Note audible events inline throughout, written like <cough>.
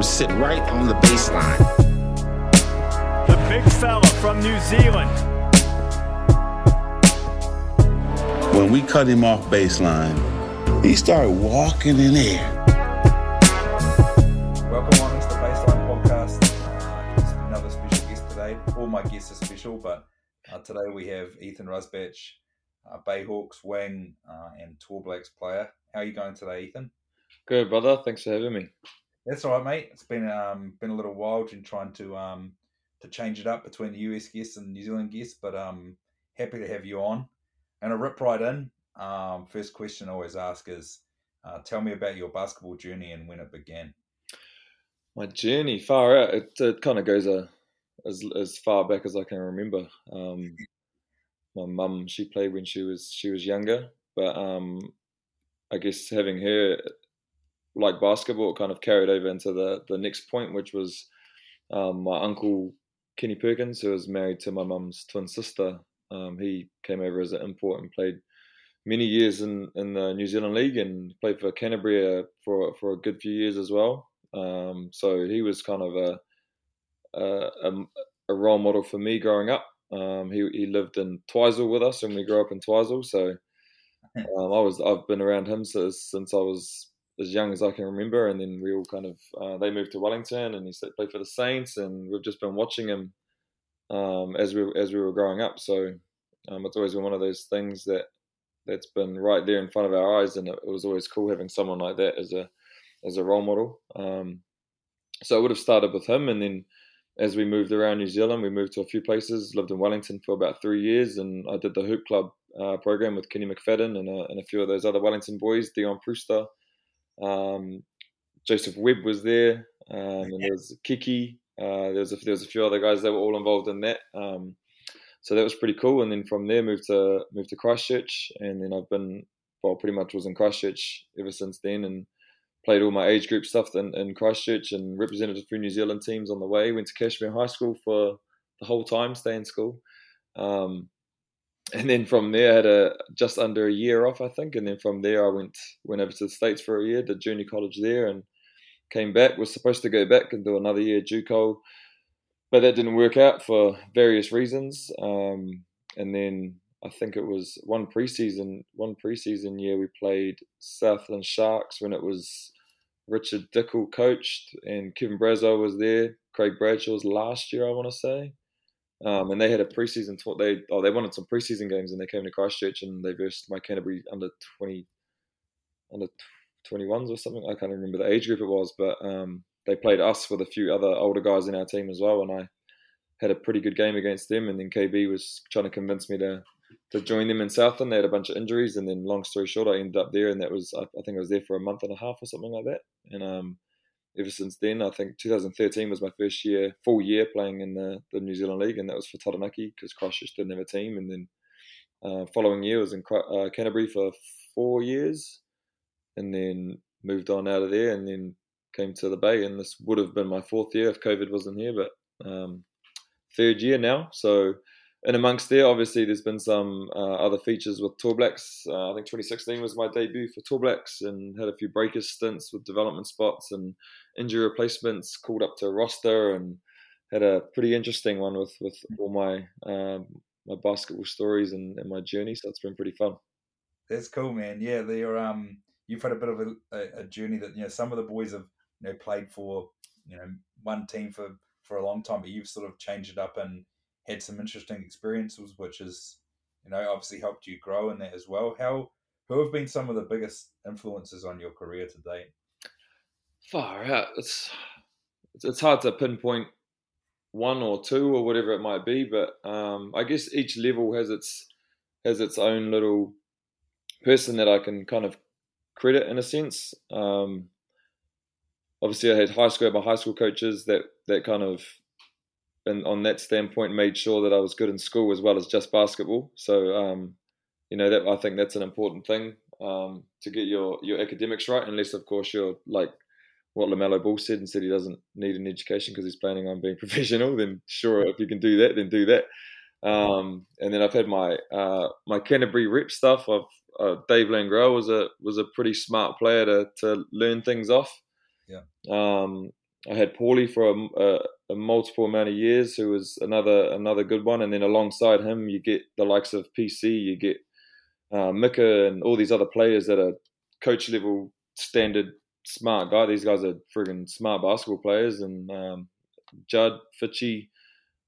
to sit right on the baseline. The big fella from New Zealand. When we cut him off baseline, he started walking in air. Welcome on to the Baseline Podcast. Uh, another special guest today. All my guests are special, but uh, today we have Ethan Rusbatch, uh, Bayhawks wing uh, and Tall Blacks player. How are you going today, Ethan? Good, brother. Thanks for having me. That's all right, mate. It's been um, been a little while in trying to um, to change it up between the US guests and New Zealand guests, but um, happy to have you on. And I rip right in. Um, first question I always ask is, uh, tell me about your basketball journey and when it began. My journey far out. It, it kind of goes a, as as far back as I can remember. Um, <laughs> my mum, she played when she was she was younger, but um, I guess having her like basketball kind of carried over into the the next point, which was um, my uncle Kenny Perkins, who was married to my mum's twin sister. Um, he came over as an import and played many years in, in the New Zealand League and played for Canterbury uh, for for a good few years as well. Um, so he was kind of a, a, a role model for me growing up. Um, he he lived in Twizel with us, and we grew up in Twizel. So <laughs> um, I was I've been around him since since I was as young as I can remember, and then we all kind of uh, they moved to Wellington, and he played for the Saints, and we've just been watching him um, as we as we were growing up. So um, it's always been one of those things that that's been right there in front of our eyes, and it, it was always cool having someone like that as a as a role model. Um, so I would have started with him, and then as we moved around New Zealand, we moved to a few places. Lived in Wellington for about three years, and I did the Hoop Club uh, program with Kenny McFadden and a, and a few of those other Wellington boys, Dion Prewster, um, Joseph Webb was there, um, and there was Kiki. Uh, there was a, there was a few other guys that were all involved in that. Um, so that was pretty cool. And then from there, moved to moved to Christchurch, and then I've been well, pretty much was in Christchurch ever since then, and played all my age group stuff in, in Christchurch and represented a few New Zealand teams on the way. Went to Cashmere High School for the whole time, stay in school. Um, and then from there, I had a just under a year off, I think. And then from there, I went went over to the states for a year, did junior college there, and came back. Was supposed to go back and do another year JUCO, but that didn't work out for various reasons. Um, and then I think it was one preseason one preseason year we played Southland Sharks when it was Richard Dickel coached and Kevin Braswell was there. Craig Bradshaw's last year, I want to say. Um, and they had a preseason. Tw- they oh they wanted some preseason games, and they came to Christchurch and they versed my Canterbury under twenty, under twenty ones or something. I can't remember the age group it was, but um, they played us with a few other older guys in our team as well, and I had a pretty good game against them. And then KB was trying to convince me to to join them in Southland. They had a bunch of injuries, and then long story short, I ended up there, and that was I, I think I was there for a month and a half or something like that, and um, ever since then. I think 2013 was my first year, full year playing in the, the New Zealand League, and that was for Taranaki because Christchurch didn't have a team. And then uh, following year was in uh, Canterbury for four years, and then moved on out of there, and then came to the Bay. And this would have been my fourth year if COVID wasn't here, but um, third year now. So and amongst there, obviously, there's been some uh, other features with Tall Blacks. Uh, I think 2016 was my debut for Tall Blacks and had a few breakers stints with development spots and injury replacements, called up to roster and had a pretty interesting one with, with all my um, my basketball stories and, and, my journey. So it's been pretty fun. That's cool, man. Yeah, they're um, you've had a bit of a, a journey that you know some of the boys have you know played for you know one team for for a long time, but you've sort of changed it up and had some interesting experiences, which has you know obviously helped you grow in that as well. How who have been some of the biggest influences on your career to date? Far out. It's it's hard to pinpoint one or two or whatever it might be, but um, I guess each level has its has its own little person that I can kind of credit in a sense. Um, obviously, I had high school, my high school coaches that that kind of and on that standpoint made sure that I was good in school as well as just basketball. So um, you know that I think that's an important thing um, to get your your academics right, unless of course you're like what LaMelo Ball said and said he doesn't need an education because he's planning on being <laughs> professional. Then sure, if you can do that, then do that. Um, and then I've had my uh, my Canterbury rep stuff. I've uh, Dave Langrell was a was a pretty smart player to to learn things off. Yeah. Um, I had Paulie for a, a, multiple amount of years, who was another another good one. And then alongside him, you get the likes of PC, you get uh, Mika, and all these other players that are coach level standard smart guy. These guys are friggin' smart basketball players, and um, Judd Fitchy,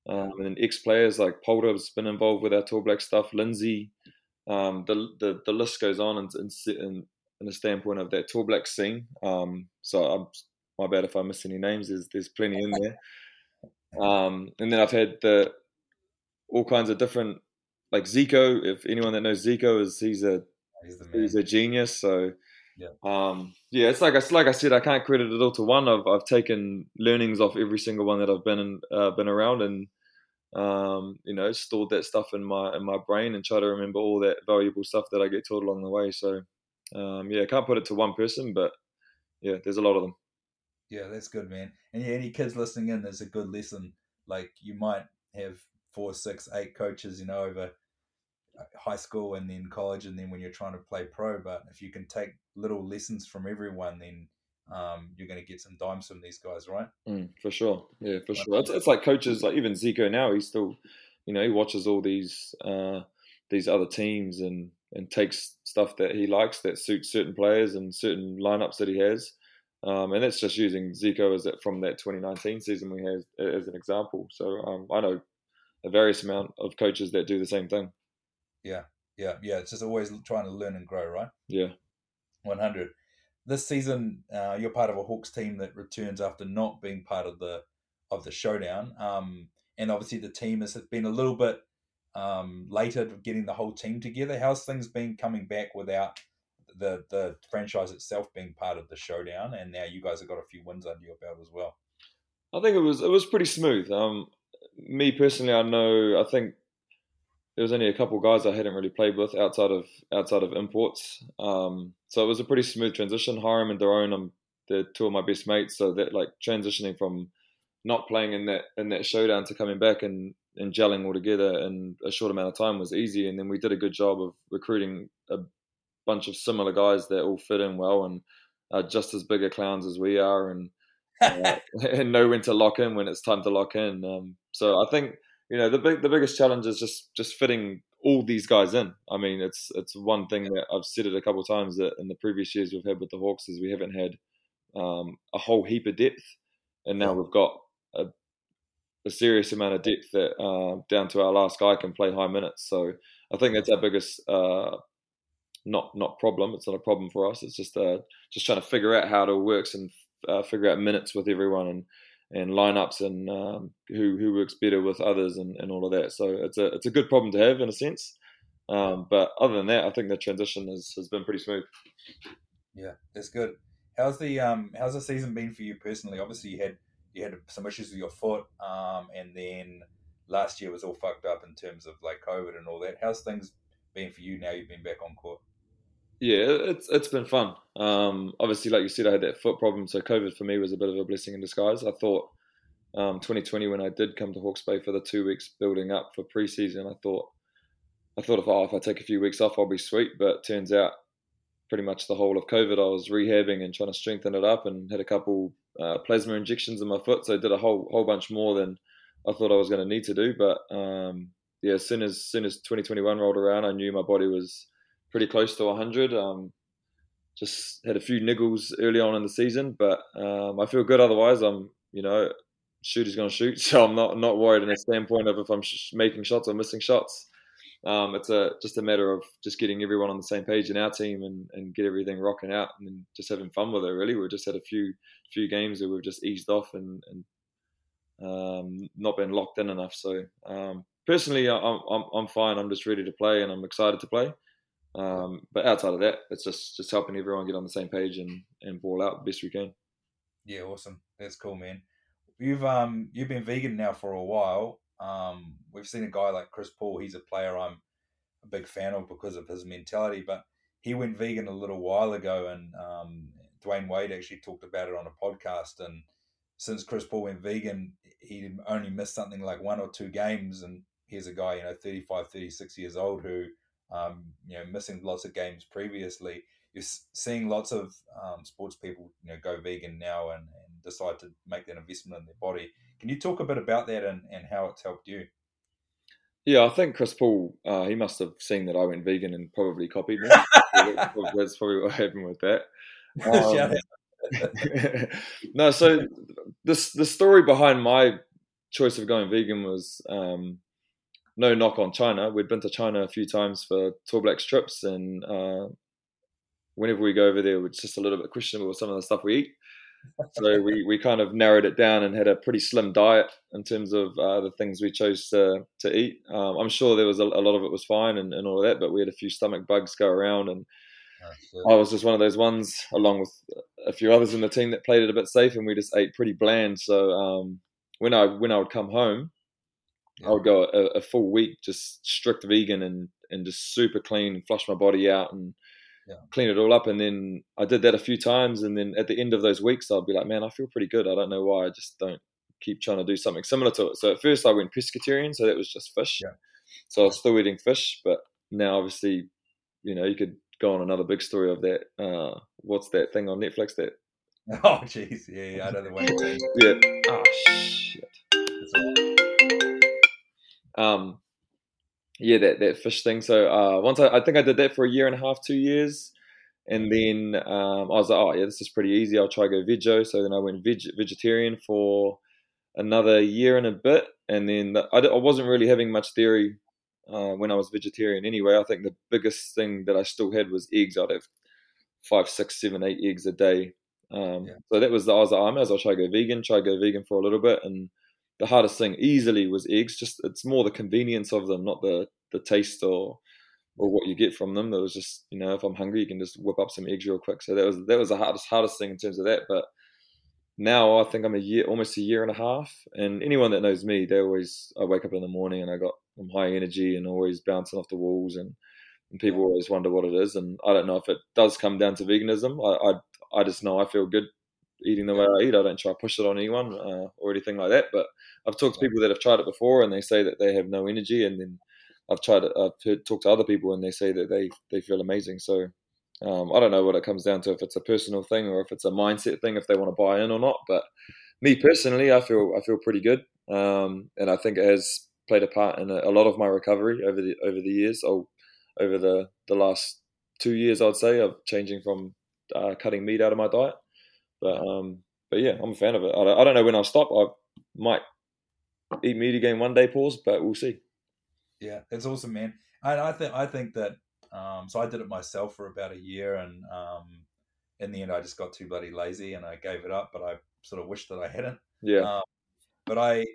um, and ex players like Polder's been involved with our Tall Black stuff. Lindsay, um, the, the the list goes on, and in, in, in the standpoint of that Tall Black scene. Um, so I'm my bad if I miss any names. There's there's plenty in there. Um, and then I've had the all kinds of different like Zico. If anyone that knows Zico is he's a he's, he's a genius. So yeah, um, yeah. It's like I like I said, I can't credit it all to one. I've I've taken learnings off every single one that I've been in, uh, been around and. Um, you know, stored that stuff in my in my brain and try to remember all that valuable stuff that I get taught along the way. So, um, yeah, I can't put it to one person, but yeah, there's a lot of them. Yeah, that's good, man. And yeah, any kids listening in, there's a good lesson. Like you might have four, six, eight coaches, you know, over uh, high school and then college, and then when you're trying to play pro. But if you can take little lessons from everyone, then um, you're going to get some dimes from these guys, right? Mm, for sure. Yeah, for sure. It's, it's like coaches, like even Zico now, he's still, you know, he watches all these uh, these other teams and and takes stuff that he likes that suits certain players and certain lineups that he has um, and that's just using Zico as from that 2019 season we had as an example. So um, I know a various amount of coaches that do the same thing. Yeah, yeah, yeah. It's just always trying to learn and grow, right? Yeah. 100. This season, uh, you're part of a Hawks team that returns after not being part of the of the showdown. Um, and obviously, the team has been a little bit um, later getting the whole team together. How's things been coming back without the the franchise itself being part of the showdown, and now you guys have got a few wins under your belt as well. I think it was it was pretty smooth. Um, me personally, I know I think there was only a couple guys I hadn't really played with outside of outside of imports. Um, so it was a pretty smooth transition. Hiram and Derone, I'm they're two of my best mates. So that like transitioning from not playing in that in that showdown to coming back and and gelling all together in a short amount of time was easy. And then we did a good job of recruiting a bunch of similar guys that all fit in well and are just as big a clowns as we are and uh, <laughs> <laughs> and know when to lock in when it's time to lock in. Um, so I think you know the big the biggest challenge is just just fitting all these guys in. I mean, it's it's one thing that I've said it a couple of times that in the previous years we've had with the Hawks is we haven't had um, a whole heap of depth, and now we've got a, a serious amount of depth that uh, down to our last guy can play high minutes. So I think that's our biggest uh, not not problem. It's not a problem for us. It's just uh, just trying to figure out how it all works and uh, figure out minutes with everyone and and lineups and um, who who works better with others and, and all of that. So it's a it's a good problem to have in a sense. Um, but other than that, I think the transition has, has been pretty smooth. Yeah, that's good. How's the um how's the season been for you personally? Obviously, you had you had some issues with your foot, um, and then last year was all fucked up in terms of like COVID and all that. How's things been for you now? You've been back on court. Yeah, it's it's been fun. Um, obviously, like you said, I had that foot problem, so COVID for me was a bit of a blessing in disguise. I thought um, 2020 when I did come to Hawke's Bay for the two weeks building up for preseason, I thought I thought if oh, if I take a few weeks off, I'll be sweet. But turns out, pretty much the whole of COVID, I was rehabbing and trying to strengthen it up, and had a couple uh, plasma injections in my foot, so I did a whole whole bunch more than I thought I was going to need to do. But um, yeah, as soon as, as soon as 2021 rolled around, I knew my body was pretty close to 100. Um, just had a few niggles early on in the season, but um, I feel good otherwise. I'm, you know, shooter's going to shoot, <laughs> so I'm not not worried in a standpoint of if I'm sh- making shots or missing shots. Um, it's a just a matter of just getting everyone on the same page in our team and, and get everything rocking out and just having fun with it. Really, we've just had a few few games where we've just eased off and, and um, not been locked in enough. So um, personally, I'm, I'm I'm fine. I'm just ready to play and I'm excited to play. Um, but outside of that, it's just just helping everyone get on the same page and and ball out the best we can. Yeah, awesome. That's cool, man. You've um you've been vegan now for a while. Um, we've seen a guy like Chris Paul. He's a player I'm a big fan of because of his mentality. But he went vegan a little while ago, and um, Dwyane Wade actually talked about it on a podcast. And since Chris Paul went vegan, he only missed something like one or two games. And here's a guy, you know, 35, 36 years old who um, you know, missing lots of games previously. You're seeing lots of um, sports people, you know, go vegan now, and, and decide to make that investment in their body. Can you talk a bit about that and, and how it's helped you? Yeah, I think Chris Paul, uh, he must have seen that I went vegan and probably copied me. That's probably <laughs> what happened with that. <laughs> Um, <laughs> no, so this the story behind my choice of going vegan was um, no knock on China. We'd been to China a few times for Tall Blacks trips, and uh, whenever we go over there, it's just a little bit questionable with some of the stuff we eat. So we, <laughs> we kind of narrowed it down and had a pretty slim diet in terms of uh, the things we chose to to eat. Um, I'm sure there was a, a, lot of it was fine and, and all of that, but we had a few stomach bugs go around, and I was just one of those ones, along with a few others in the team that played it a bit safe, and we just ate pretty bland. So um, when I when I would come home, yeah. I would go a, a, full week just strict vegan and and just super clean, and flush my body out and yeah. clean it all up. And then I did that a few times, and then at the end of those weeks, I'd be like, man, I feel pretty good. I don't know why. I just don't keep trying to do something similar to it. So at first, I went pescatarian, so that was just fish. Yeah. So I was still eating fish, but now obviously, you know, you could go on another big story of that. Uh, what's that thing on Netflix that? <laughs> Oh, jeez, yeah, yeah, I know the one. yeah. Oh shit. Um, yeah, that that fish thing. So uh, once I, I think I did that for a year and a half, two years, and then um, I was like, oh yeah, this is pretty easy. I'll try go vego. So then I went veg, vegetarian for another year and a bit, and then the, I, I wasn't really having much dairy uh, when I was vegetarian. Anyway, I think the biggest thing that I still had was eggs. I'd have five, six, seven, eight eggs a day. Um, yeah. So that was the, I was like, I may as well try go vegan. Try go vegan for a little bit, and the hardest thing easily was eggs. Just it's more the convenience of them, not the the taste or or what you get from them. It was just you know if I'm hungry, you can just whip up some eggs real quick. So that was that was the hardest hardest thing in terms of that. But now I think I'm a year, almost a year and a half. And anyone that knows me, they always I wake up in the morning and I got I'm high energy and always bouncing off the walls and. And people always wonder what it is, and I don't know if it does come down to veganism. I, I, I just know I feel good eating the way I eat. I don't try to push it on anyone uh, or anything like that. But I've talked to people that have tried it before, and they say that they have no energy. And then I've tried it. I've heard, talked to other people, and they say that they they feel amazing. So um, I don't know what it comes down to if it's a personal thing or if it's a mindset thing, if they want to buy in or not. But me personally, I feel I feel pretty good, um, and I think it has played a part in a, a, lot of my recovery over the over the years. Oh, over the the last two years, I'd say of changing from uh, cutting meat out of my diet. But um, but yeah, I'm a fan of it. I don't, I don't know when I'll stop. I might eat meat again one day, pause, but we'll see. Yeah, it's awesome, man. And I think I think that. Um, so I did it myself for about a year, and um, in the end, I just got too bloody lazy and I gave it up. But I sort of wish that I hadn't. Yeah. Um, but I,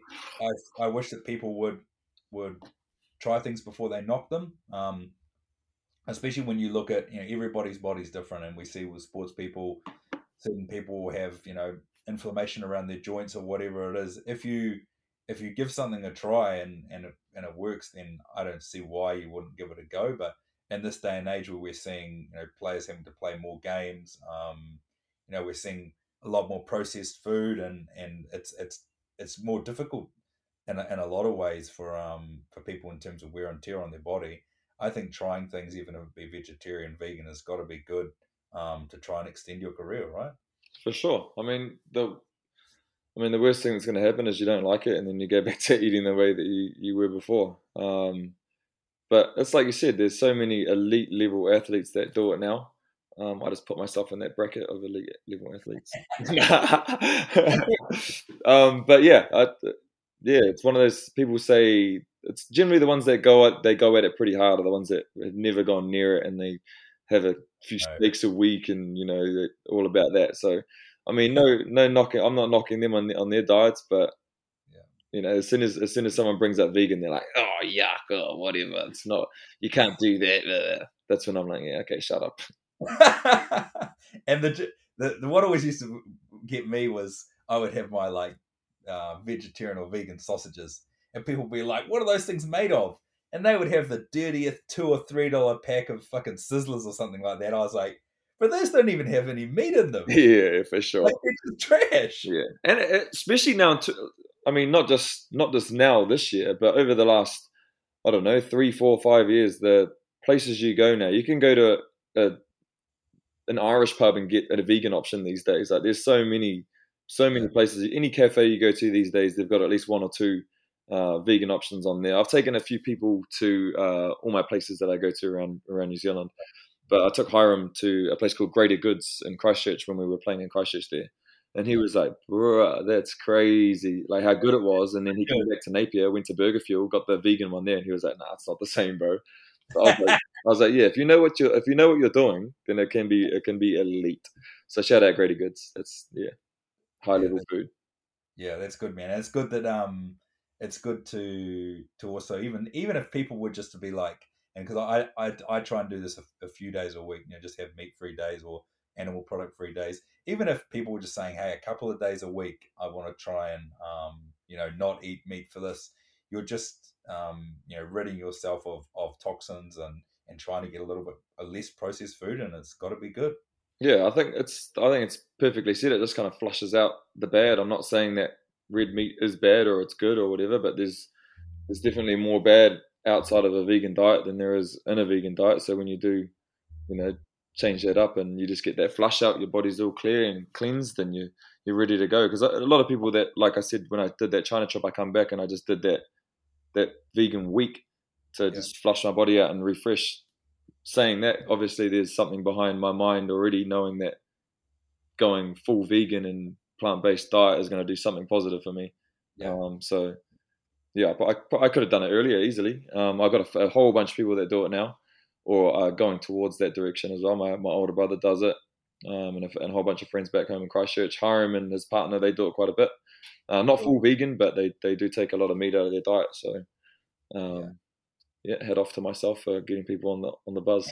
I, I wish that people would would try things before they knock them. Um, especially when you look at you know everybody's body's different, and we see with sports people certain people will have you know inflammation around their joints or whatever it is. If you if you give something a try and and it, and it works then i don't see why you wouldn't give it a go. But in this day and age where we're seeing you know players having to play more games um you know we're seeing a lot more processed food and and it's it's it's more difficult in a, in a lot of ways for um for people in terms of wear and tear on their body. I think trying things even if it be vegetarian vegan has got to be good um, to try and extend your career, right? For sure. I mean, the I mean, the worst thing that's going to happen is you don't like it, and then you go <laughs> back to eating the way that you, you were before. Um, but it's like you said, there's so many elite level athletes that do it now. Um, I just put myself in that bracket of elite level athletes. <laughs> um, but yeah, I, yeah, it's one of those people say it's generally the ones that go at they go at it pretty hard are the ones that have never gone near it and they have a few right. steaks a week, and you know all about that. So, I mean, no, no knocking. I'm not knocking them on on their diets, but yeah. you know, as soon as as soon as someone brings up vegan, they're like, oh yuck, or oh, whatever. It's not. You can't do that. That's when I'm like, yeah, okay, shut up. <laughs> and the, the the what always used to get me was I would have my like uh, vegetarian or vegan sausages, and people would be like, "What are those things made of?" And they would have the dirtiest two or three dollar pack of fucking sizzlers or something like that. I was like, but those don't even have any meat in them. <laughs> Yeah, for sure. Like, it's trash. Yeah, and especially now. I mean, not just not just now this year, but over the last, I don't know, three, four, five years, the places you go now, you can go to a, an Irish pub and get a vegan option these days. Like, there's so many so many places. Any cafe you go to these days, they've got at least one or two uh, vegan options on there. I've taken a few people to uh, all my places that I go to around around New Zealand, but I took Hiram to a place called Greater Goods in Christchurch when we were playing in Christchurch there. And he was like, "Bruh, that's crazy! Like how good it was." And then he came back to Napier, went to Burger Fuel, got the vegan one there, and he was like, "Nah, it's not the same, bro." I was, like, <laughs> I was like, "Yeah, if you know what you if you know what you're doing, then it can be it can be elite." So shout out Greater Goods. That's yeah, high Yeah, level that's- food. Yeah, that's good, man. It's good that um, it's good to to also even even if people were just to be like, and because I, I I try and do this a, a few days a week, you know, just have meat free days or animal product free days. Even if people were just saying, hey, a couple of days a week, I want to try and um, you know, not eat meat for this. You're just um, you know, ridding yourself of of toxins and and trying to get a little bit a less processed food, and it's got to be good. Yeah, I think it's I think it's perfectly said. It just kind of flushes out the bad. I'm not saying that red meat is bad or it's good or whatever, but there's there's definitely more bad outside of a vegan diet than there is in a vegan diet. So when you do, you know, change that up and you just get that flush out, your body's all clear and cleansed, and you you're ready to go. Because a lot of people that, like I said, when I did that China trip, I come back and I just did that that vegan week to Yeah. just flush my body out and refresh. Saying that, obviously, there's something behind my mind already, knowing that going full vegan and plant based diet is going to do something positive for me. Yeah. Um, so yeah, but I, but I could have done it earlier easily. Um, I've got a, a whole bunch of people that do it now, or are going towards that direction as well. My my older brother does it, um, and, a, and a whole bunch of friends back home in Christchurch. Hiram and his partner they do it quite a bit. Uh, not full vegan, but they, they do take a lot of meat out of their diet. So um, yeah, head off to myself for getting people on the on the buzz.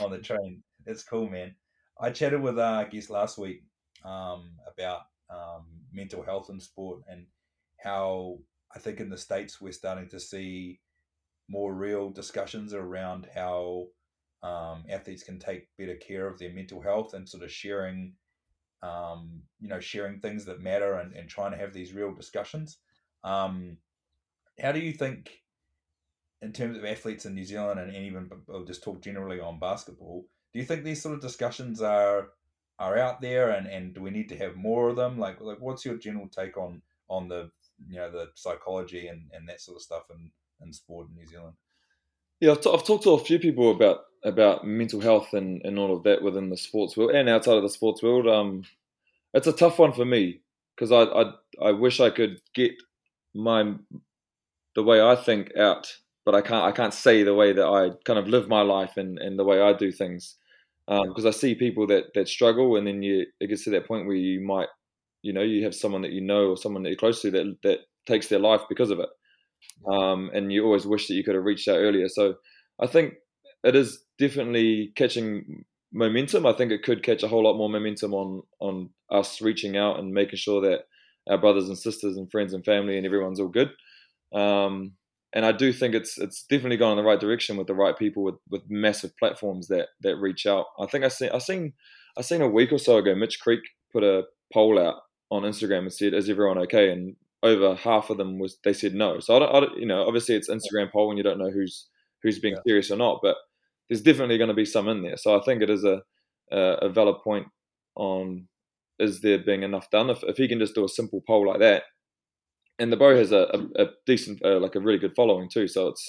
on the train. It's cool, man. I chatted with uh, I guess last week um, about um, mental health in sport and how I think in the states we're starting to see more real discussions around how um, athletes can take better care of their mental health and sort of sharing, um, you know, sharing things that matter and, and trying to have these real discussions. Um, how do you think, in terms of athletes in New Zealand and, even I'll just talk generally on basketball, do you think these sort of discussions are are out there and, and do we need to have more of them? Like like what's your general take on on the you know the psychology and, and that sort of stuff in, in sport in New Zealand? Yeah, I've, t- I've talked to a few people about about mental health and, and all of that within the sports world and outside of the sports world. Um, it's a tough one for me because I, I I wish I could get my the way I think out, but I can't I can't say the way that I kind of live my life and, and the way I do things because I see people that that struggle and then you it gets to that point where you might you know you have someone that you know or someone that you're close to that that takes their life because of it um, and you always wish that you could have reached out earlier. So I think it is definitely catching momentum. I think it could catch a whole lot more momentum on on us reaching out and making sure that our brothers and sisters and friends and family and everyone's all good. Um, and I do think it's it's definitely gone in the right direction with the right people with, with massive platforms that that reach out. I think I seen I seen I seen a week or so ago Mitch Creek put a poll out on Instagram and said, "Is everyone okay?" and over half of them was they said no. So I don't, I don't you know, obviously it's Instagram poll and you don't know who's who's being Yeah. serious or not, but there's definitely going to be some in there. So I think it is a a, a valid point on is there being enough done. If if he can just do a simple poll like that, and the bro has a, a, a decent uh, like a really good following too, so it's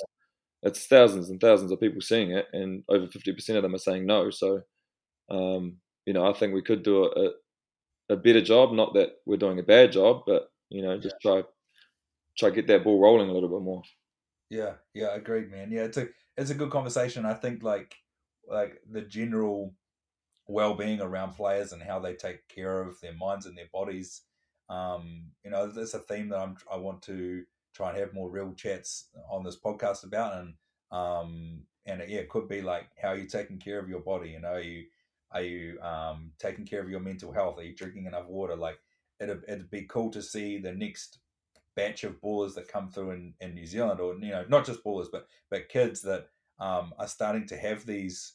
it's thousands and thousands of people seeing it, and over fifty percent of them are saying no. So um, you know, I think we could do a, a a better job. Not that we're doing a bad job, but you know, just try try get that ball rolling a little bit more. Yeah, yeah, agreed, man. Yeah, it's a it's a good conversation. I think like like the general well being around players and how they take care of their minds and their bodies. Um, you know, that's a theme that I'm I want to try and have more real chats on this podcast about, and um, and yeah, it could be like how are you taking care of your body? You know, are you are you um taking care of your mental health? Are you drinking enough water? Like it'd it'd be cool to see the next batch of ballers that come through in, in New Zealand, or you know, not just ballers, but but kids that um, are starting to have these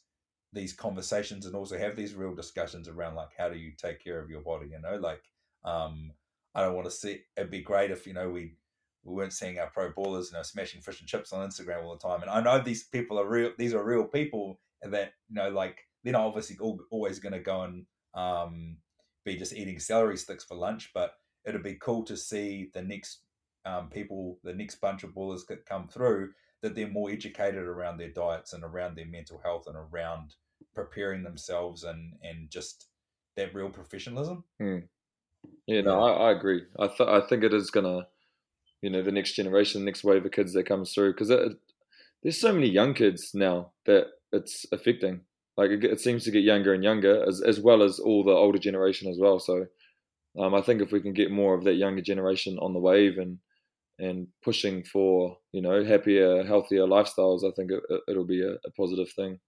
these conversations and also have these real discussions around like how do you take care of your body? You know, like um, I don't want to see. It'd be great if you know we we weren't seeing our pro ballers, you know, smashing fish and chips on Instagram all the time. And I know these people are real; these are real people, and that you know, like they're not obviously al- always going to go and um, be just eating celery sticks for lunch, but it'd be cool to see the next um, people, the next bunch of ballers that come through, that they're more educated around their diets and around their mental health and around preparing themselves and and just that real professionalism. Hmm. Yeah, no, I, I agree. I th- I think it is gonna, you know, the next generation, the next wave of kids that comes through, because there's so many young kids now that it's affecting. Like it, it, seems to get younger and younger, as as well as all the older generation as well. So, um, I think if we can get more of that younger generation on the wave and and pushing for you know happier, healthier lifestyles, I think it, will be a, a, positive thing,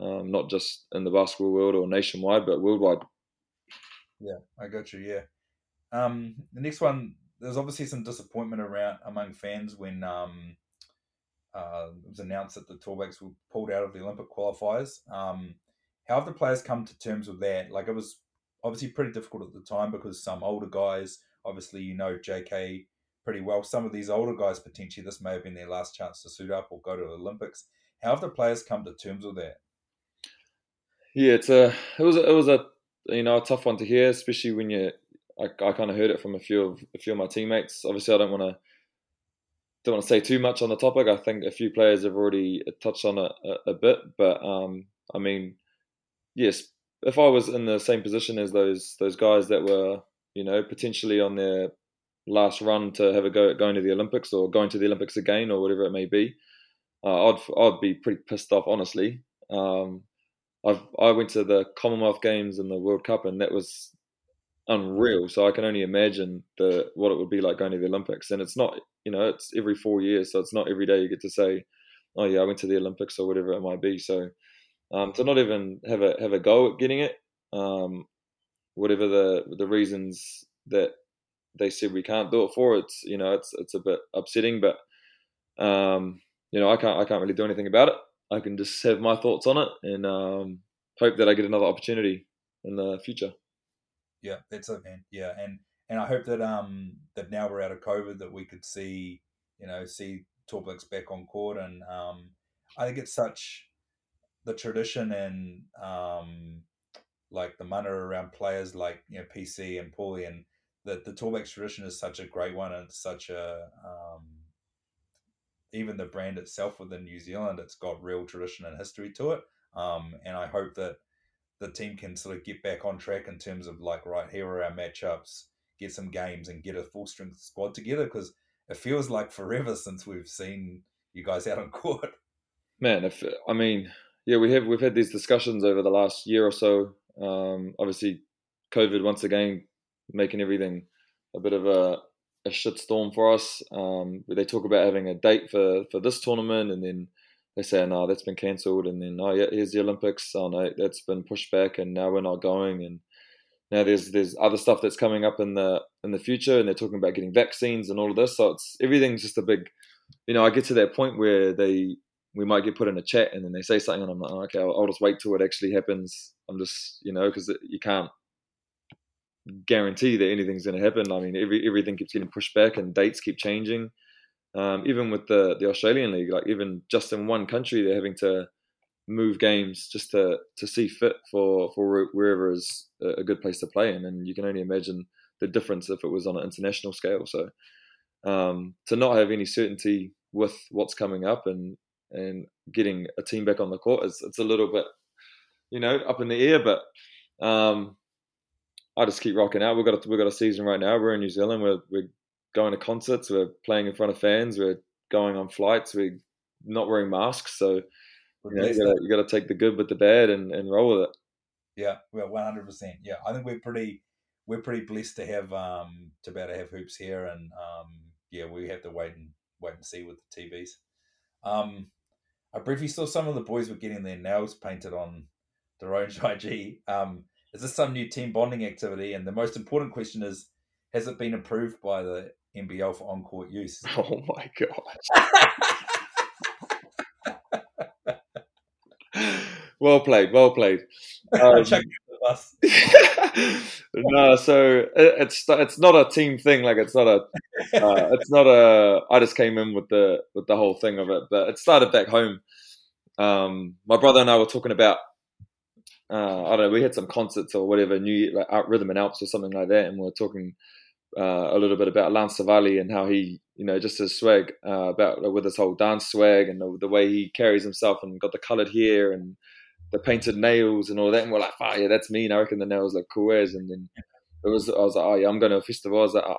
um, not just in the basketball world or nationwide, but worldwide. Yeah, I got you. Yeah. Um, the next one, there's obviously some disappointment around among fans when um, uh, it was announced that the Tall Blacks were pulled out of the Olympic qualifiers. Um, how have the players come to terms with that? Like it was obviously pretty difficult at the time because some older guys, obviously you know JK pretty well. Some of these older guys potentially this may have been their last chance to suit up or go to the Olympics. How have the players come to terms with that? Yeah, it's a it was a, it was a you know a tough one to hear, especially when you I, I kind of heard it from a few of a few of my teammates. Obviously, I don't want to don't want to say too much on the topic. I think a few players have already touched on it a, a bit, but um, I mean, yes, if I was in the same position as those those guys that were, you know, potentially on their last run to have a go at going to the Olympics or going to the Olympics again or whatever it may be, uh, I'd I'd be pretty pissed off, honestly. Um, I've I went to the Commonwealth Games and the World Cup, and that was unreal. So I can only imagine the what it would be like going to the Olympics. And it's not, you know, it's every four years, so it's not every day you get to say, "Oh yeah, I went to the Olympics" or whatever it might be. So um, to not even have a have a go at getting it, um, whatever the the reasons that they said we can't do it for, it's you know, it's it's a bit upsetting, but um, you know, I can't I can't really do anything about it. I can just have my thoughts on it and um, hope that I get another opportunity in the future. Yeah, that's it, man. Yeah, and and I hope that um that now we're out of COVID that we could see you know see Tallblacks back on court, and um I think it's such the tradition and um like the mana around players like you know PC and Paulie and the the Tallblacks tradition is such a great one and such a um even the brand itself within New Zealand, it's got real tradition and history to it. Um, and I hope that the team can sort of get back on track in terms of like, right, here are our matchups, get some games and get a full strength squad together because it feels like forever since we've seen you guys out on <laughs> court. Man, if I mean, yeah, we have we've had these discussions over the last year or so. Um, obviously, COVID once again making everything a bit of a, a shitstorm for us. Um, they talk about having a date for for this tournament, and then they say, no, that's been cancelled. And then, oh, yeah, here's the Olympics. Oh, no, that's been pushed back and now we're not going. And now there's there's other stuff that's coming up in the in the future and they're talking about getting vaccines and all of this. So it's everything's just a big, you know, I get to that point where they, we might get put in a chat and then they say something and I'm like, oh, okay, I'll, I'll just wait till it actually happens. I'm just, you know, because you can't guarantee that anything's going to happen. I mean, every, everything keeps getting pushed back and dates keep changing um, even with the the Australian league, like even just in one country, they're having to move games just to to see fit for for wherever is a good place to play in, and you can only imagine the difference if it was on an international scale. So um, to not have any certainty with what's coming up and and getting a team back on the court it's a little bit you know up in the air, but um, I just keep rocking out. We've got a, we've got a season right now. We're in New Zealand. We're we're going to concerts, we're playing in front of fans, we're going on flights, we're not wearing masks. So you, know, you, gotta, you gotta take the good with the bad and, and roll with it. Yeah, well, one hundred percent. Yeah, I think we're pretty we're pretty blessed to have um to be able to have hoops here, and um yeah, we have to wait and wait and see with the TVs. Um, I briefly saw some of the boys were getting their nails painted on their own <laughs> IG. Um, is this some new team bonding activity? And the most important question is, has it been approved by the NBL for on court use. <laughs> Oh my gosh. <laughs> well played, well played. Um, <laughs> no, so it's it's not a team thing. Like it's not a uh, it's not a. I just came in with the with the whole thing of it, but it started back home. Um, my brother and I were talking about uh, I don't know, we had some concerts or whatever, new like Rhythm and Alps or something like that, and we were talking uh, a little bit about Lance Savali and how he, you know, just his swag uh, about with his whole dance swag and the, the, way he carries himself and got the coloured hair and the painted nails and all that. And we're like, oh yeah, that's me. And I reckon the nails look cool as. And then it was, I was like, oh yeah, I'm going to a festival. I was like, oh,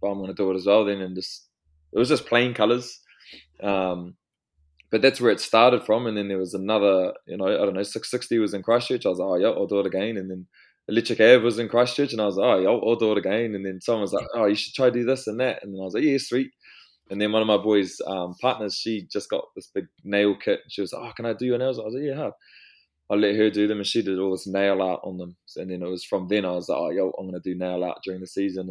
well, I'm going to do it as well then. And just, it was just plain colours. Um, but that's where it started from. And then there was another, you know, I don't know, 660 was in Christchurch. I was like, oh yeah, I'll do it again. And then Electric Ave was in Christchurch, and I was like, oh, I'll, I'll, do it again. And then someone was like, oh, you should try to do this and that. And then I was like, yeah, sweet. And then one of my boys' um, partners, she just got this big nail kit. She was like, oh, can I do your nails? I was like, yeah, hard. I let her do them, and she did all this nail art on them. And then it was from then I was like, oh, yo, I'm going to do nail art during the season.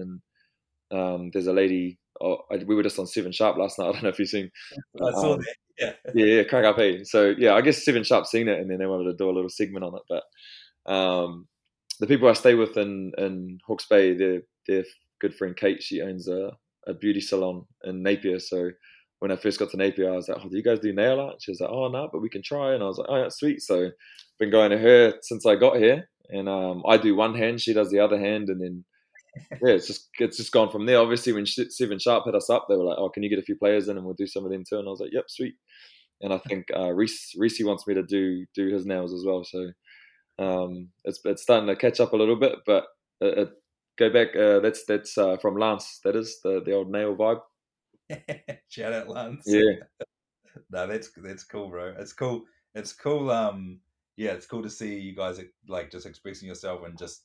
And um, there's a lady, oh, I, we were just on Seven Sharp last night. <laughs> I don't know if you've seen. I saw um, that. Yeah. <laughs> yeah, yeah, crack up, hey. So yeah, I guess Seven Sharp seen it, and then they wanted to do a little segment on it. But um, the people I stay with in in Hawke's Bay, their their good friend Kate, she owns a, a beauty salon in Napier. So when I first got to Napier, I was like, "Oh, do you guys do nail art?" She was like, "Oh, no, but we can try." And I was like, "Oh, yeah, sweet." So been going to her since I got here, and um, I do one hand, she does the other hand, and then <laughs> yeah, it's just it's just gone from there. Obviously, when Seven Sharp hit us up, they were like, "Oh, can you get a few players in, and we'll do some of them too?" And I was like, "Yep, sweet." And I think uh, Reese Reese wants me to do do his nails as well, so um, it's it's starting to catch up a little bit, but it, it, go back. Uh, that's that's uh, from Lance. That is the the old nail vibe. <laughs> Shout out Lance. Yeah. <laughs> no, that's that's cool, bro. It's cool. It's cool. Um, yeah, it's cool to see you guys like just expressing yourself and just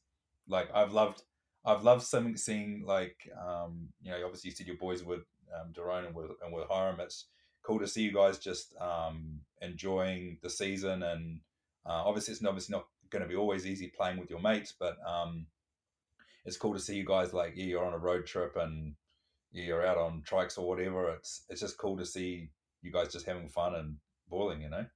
like I've loved. I've loved some seeing like um, you know obviously you said your boys with um, Derone and with and with Hiram. It's cool to see you guys just um, enjoying the season and uh, obviously it's obviously not going to be always easy playing with your mates, but um, it's cool to see you guys like yeah, you're on a road trip and you're out on trikes or whatever. It's it's just cool to see you guys just having fun and boiling, you know.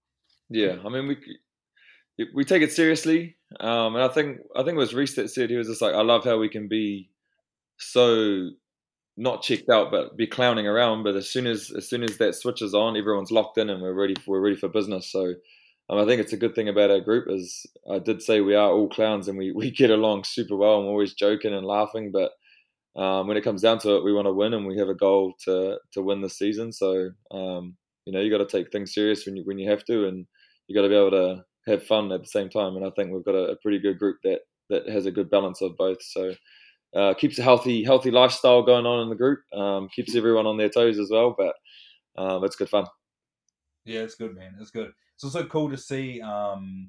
Yeah, I mean we we take it seriously, um, and I think I think it was Reese that said he was just like I love how we can be so not checked out, but be clowning around. But as soon as as soon as that switches on, everyone's locked in and we're ready for, we're ready for business. So um, I think it's a good thing about our group is I did say we are all clowns and we, <laughs> we get along super well and we're always joking and laughing. But um, when it comes down to it, we want to win and we have a goal to to win this season. So um, you know you got to take things serious when you when you have to, and you got to be able to have fun at the same time. And I think we've got a, a pretty good group that that has a good balance of both. So. Uh, keeps a healthy, healthy lifestyle going on in the group. Um, keeps everyone on their toes as well, but um, it's good fun. Yeah, it's good, man. It's good it's also cool to see. Um,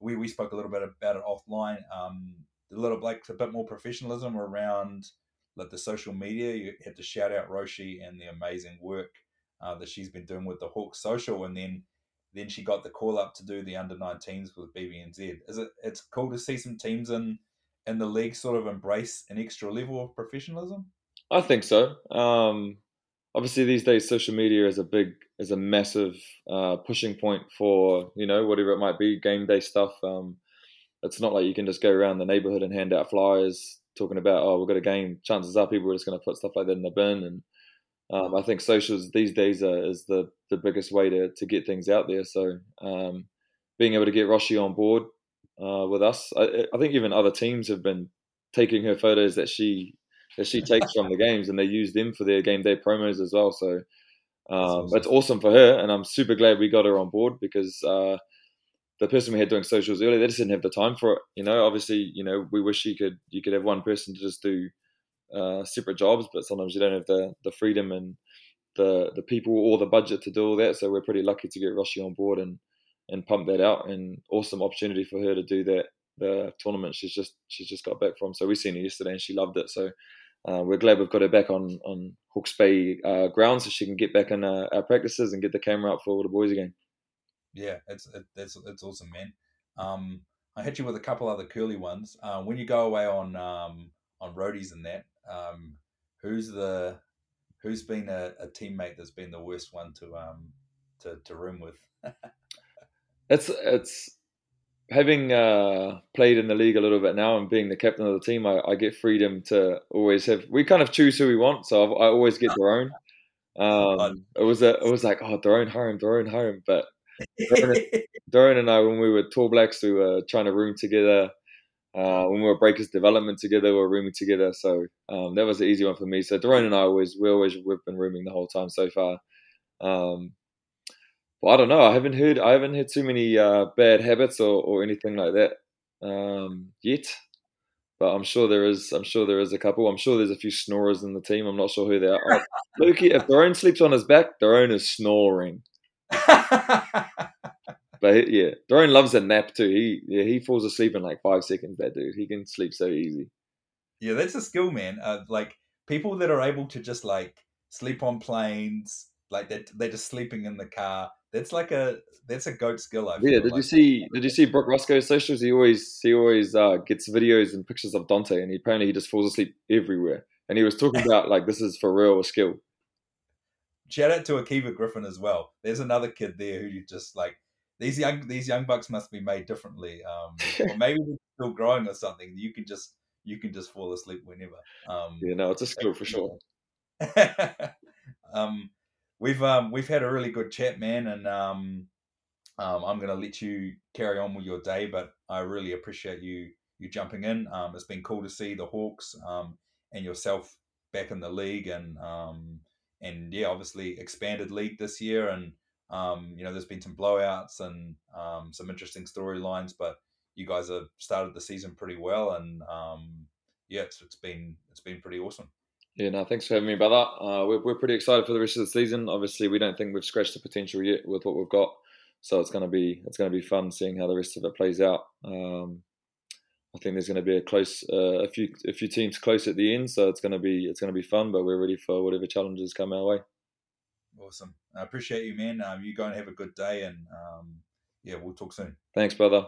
we we spoke a little bit about it offline. Um, a little like a bit more professionalism around like the social media. You had to shout out Roshi and the amazing work uh, that she's been doing with the Hawk Social, and then then she got the call up to do the under 19s with BBNZ. Is it? It's cool to see some teams in in the league sort of embrace an extra level of professionalism. I think so. Um, obviously these days social media is a big is a massive uh, pushing point for you know whatever it might be game day stuff. Um, it's not like you can just go around the neighborhood and hand out flyers talking about oh we've got a game. Chances are people are just going to put stuff like that in the bin. And um, I think socials these days are, is the, the biggest way to, to get things out there. So um, being able to get Roshi on board uh, with us, I, I, think even other teams have been taking her photos that she she takes from the games, and they use them for their game day promos as well. So um, awesome. it's awesome for her, and I'm super glad we got her on board because uh, the person we had doing socials earlier, they just didn't have the time for it. You know, obviously, you know, we wish you could you could have one person to just do uh, separate jobs, but sometimes you don't have the the freedom and the the people or the budget to do all that. So we're pretty lucky to get Roshi on board and and pump that out. And awesome opportunity for her to do that. The tournament she's just she's just got back from. So we seen her yesterday and she loved it. So uh, we're glad we've got her back on on Hawke's Bay uh, ground so she can get back in uh, our practices and get the camera up for all the boys again. Yeah, it's it, it's it's awesome, man. Um, I hit you with a couple other curly ones. Uh, when you go away on um, on roadies and that, um, who's the who's been a, a, teammate that's been the worst one to um to, to room with? <laughs> it's it's having uh, played in the league a little bit now and being the captain of the team, I, I, get freedom to always have. We kind of choose who we want, so I, I always get their own. Um, it was a, it was like oh, their own home, their own home. But Darren <laughs> and I, when we were Tall Blacks, we were trying to room together. Uh, when we were Breakers Development together, we were rooming together. So um, that was an easy one for me. So Darren and I always, we always, we've been rooming the whole time so far. Um, well, I don't know. I haven't heard, I haven't heard too many uh, bad habits or, or anything like that um, yet. But I'm sure there is. I'm sure there is a couple. I'm sure there's a few snorers in the team. I'm not sure who they are. Oh, Lukey, if Darren sleeps on his back, Darren is snoring. <laughs> But yeah, Darren loves a nap too. He yeah he falls asleep in like five seconds. That dude, he can sleep so easy. Yeah, that's a skill, man. Uh, like people that are able to just like sleep on planes, like that they're just sleeping in the car. That's like a that's a goat skill. I yeah. Did like. you see? Did you see Brook Ruscoe's socials? He always he always uh, gets videos and pictures of Dante, and he apparently he just falls asleep everywhere. And he was talking about like this is for real a skill. Shout out to Akiva Griffin as well. There's another kid there who you just like these young these young bucks must be made differently, um, or <laughs> maybe they're still growing or something. You can just you can just fall asleep whenever. Um, yeah, no, it's a skill for sure. <laughs> um, we've um, we've had a really good chat, man, and um, um, I'm to let you carry on with your day. But I really appreciate you you jumping in. Um, it's been cool to see the Hawks um, and yourself back in the league, and um, and yeah, obviously expanded league this year, and um, you know, there's been some blowouts and um, some interesting storylines, but you guys have started the season pretty well, and um, yeah, it's, it's been it's been pretty awesome. Yeah, no, thanks for having me, brother. Uh, we're we're pretty excited for the rest of the season. Obviously, we don't think we've scratched the potential yet with what we've got, so it's gonna be it's gonna be fun seeing how the rest of it plays out. Um, I think there's going to be a close, uh, a few, a few teams close at the end, so it's going to be, it's going to be fun. But we're ready for whatever challenges come our way. Awesome. I appreciate you, man. Um, you go and have a good day, and um, yeah, we'll talk soon. Thanks, brother.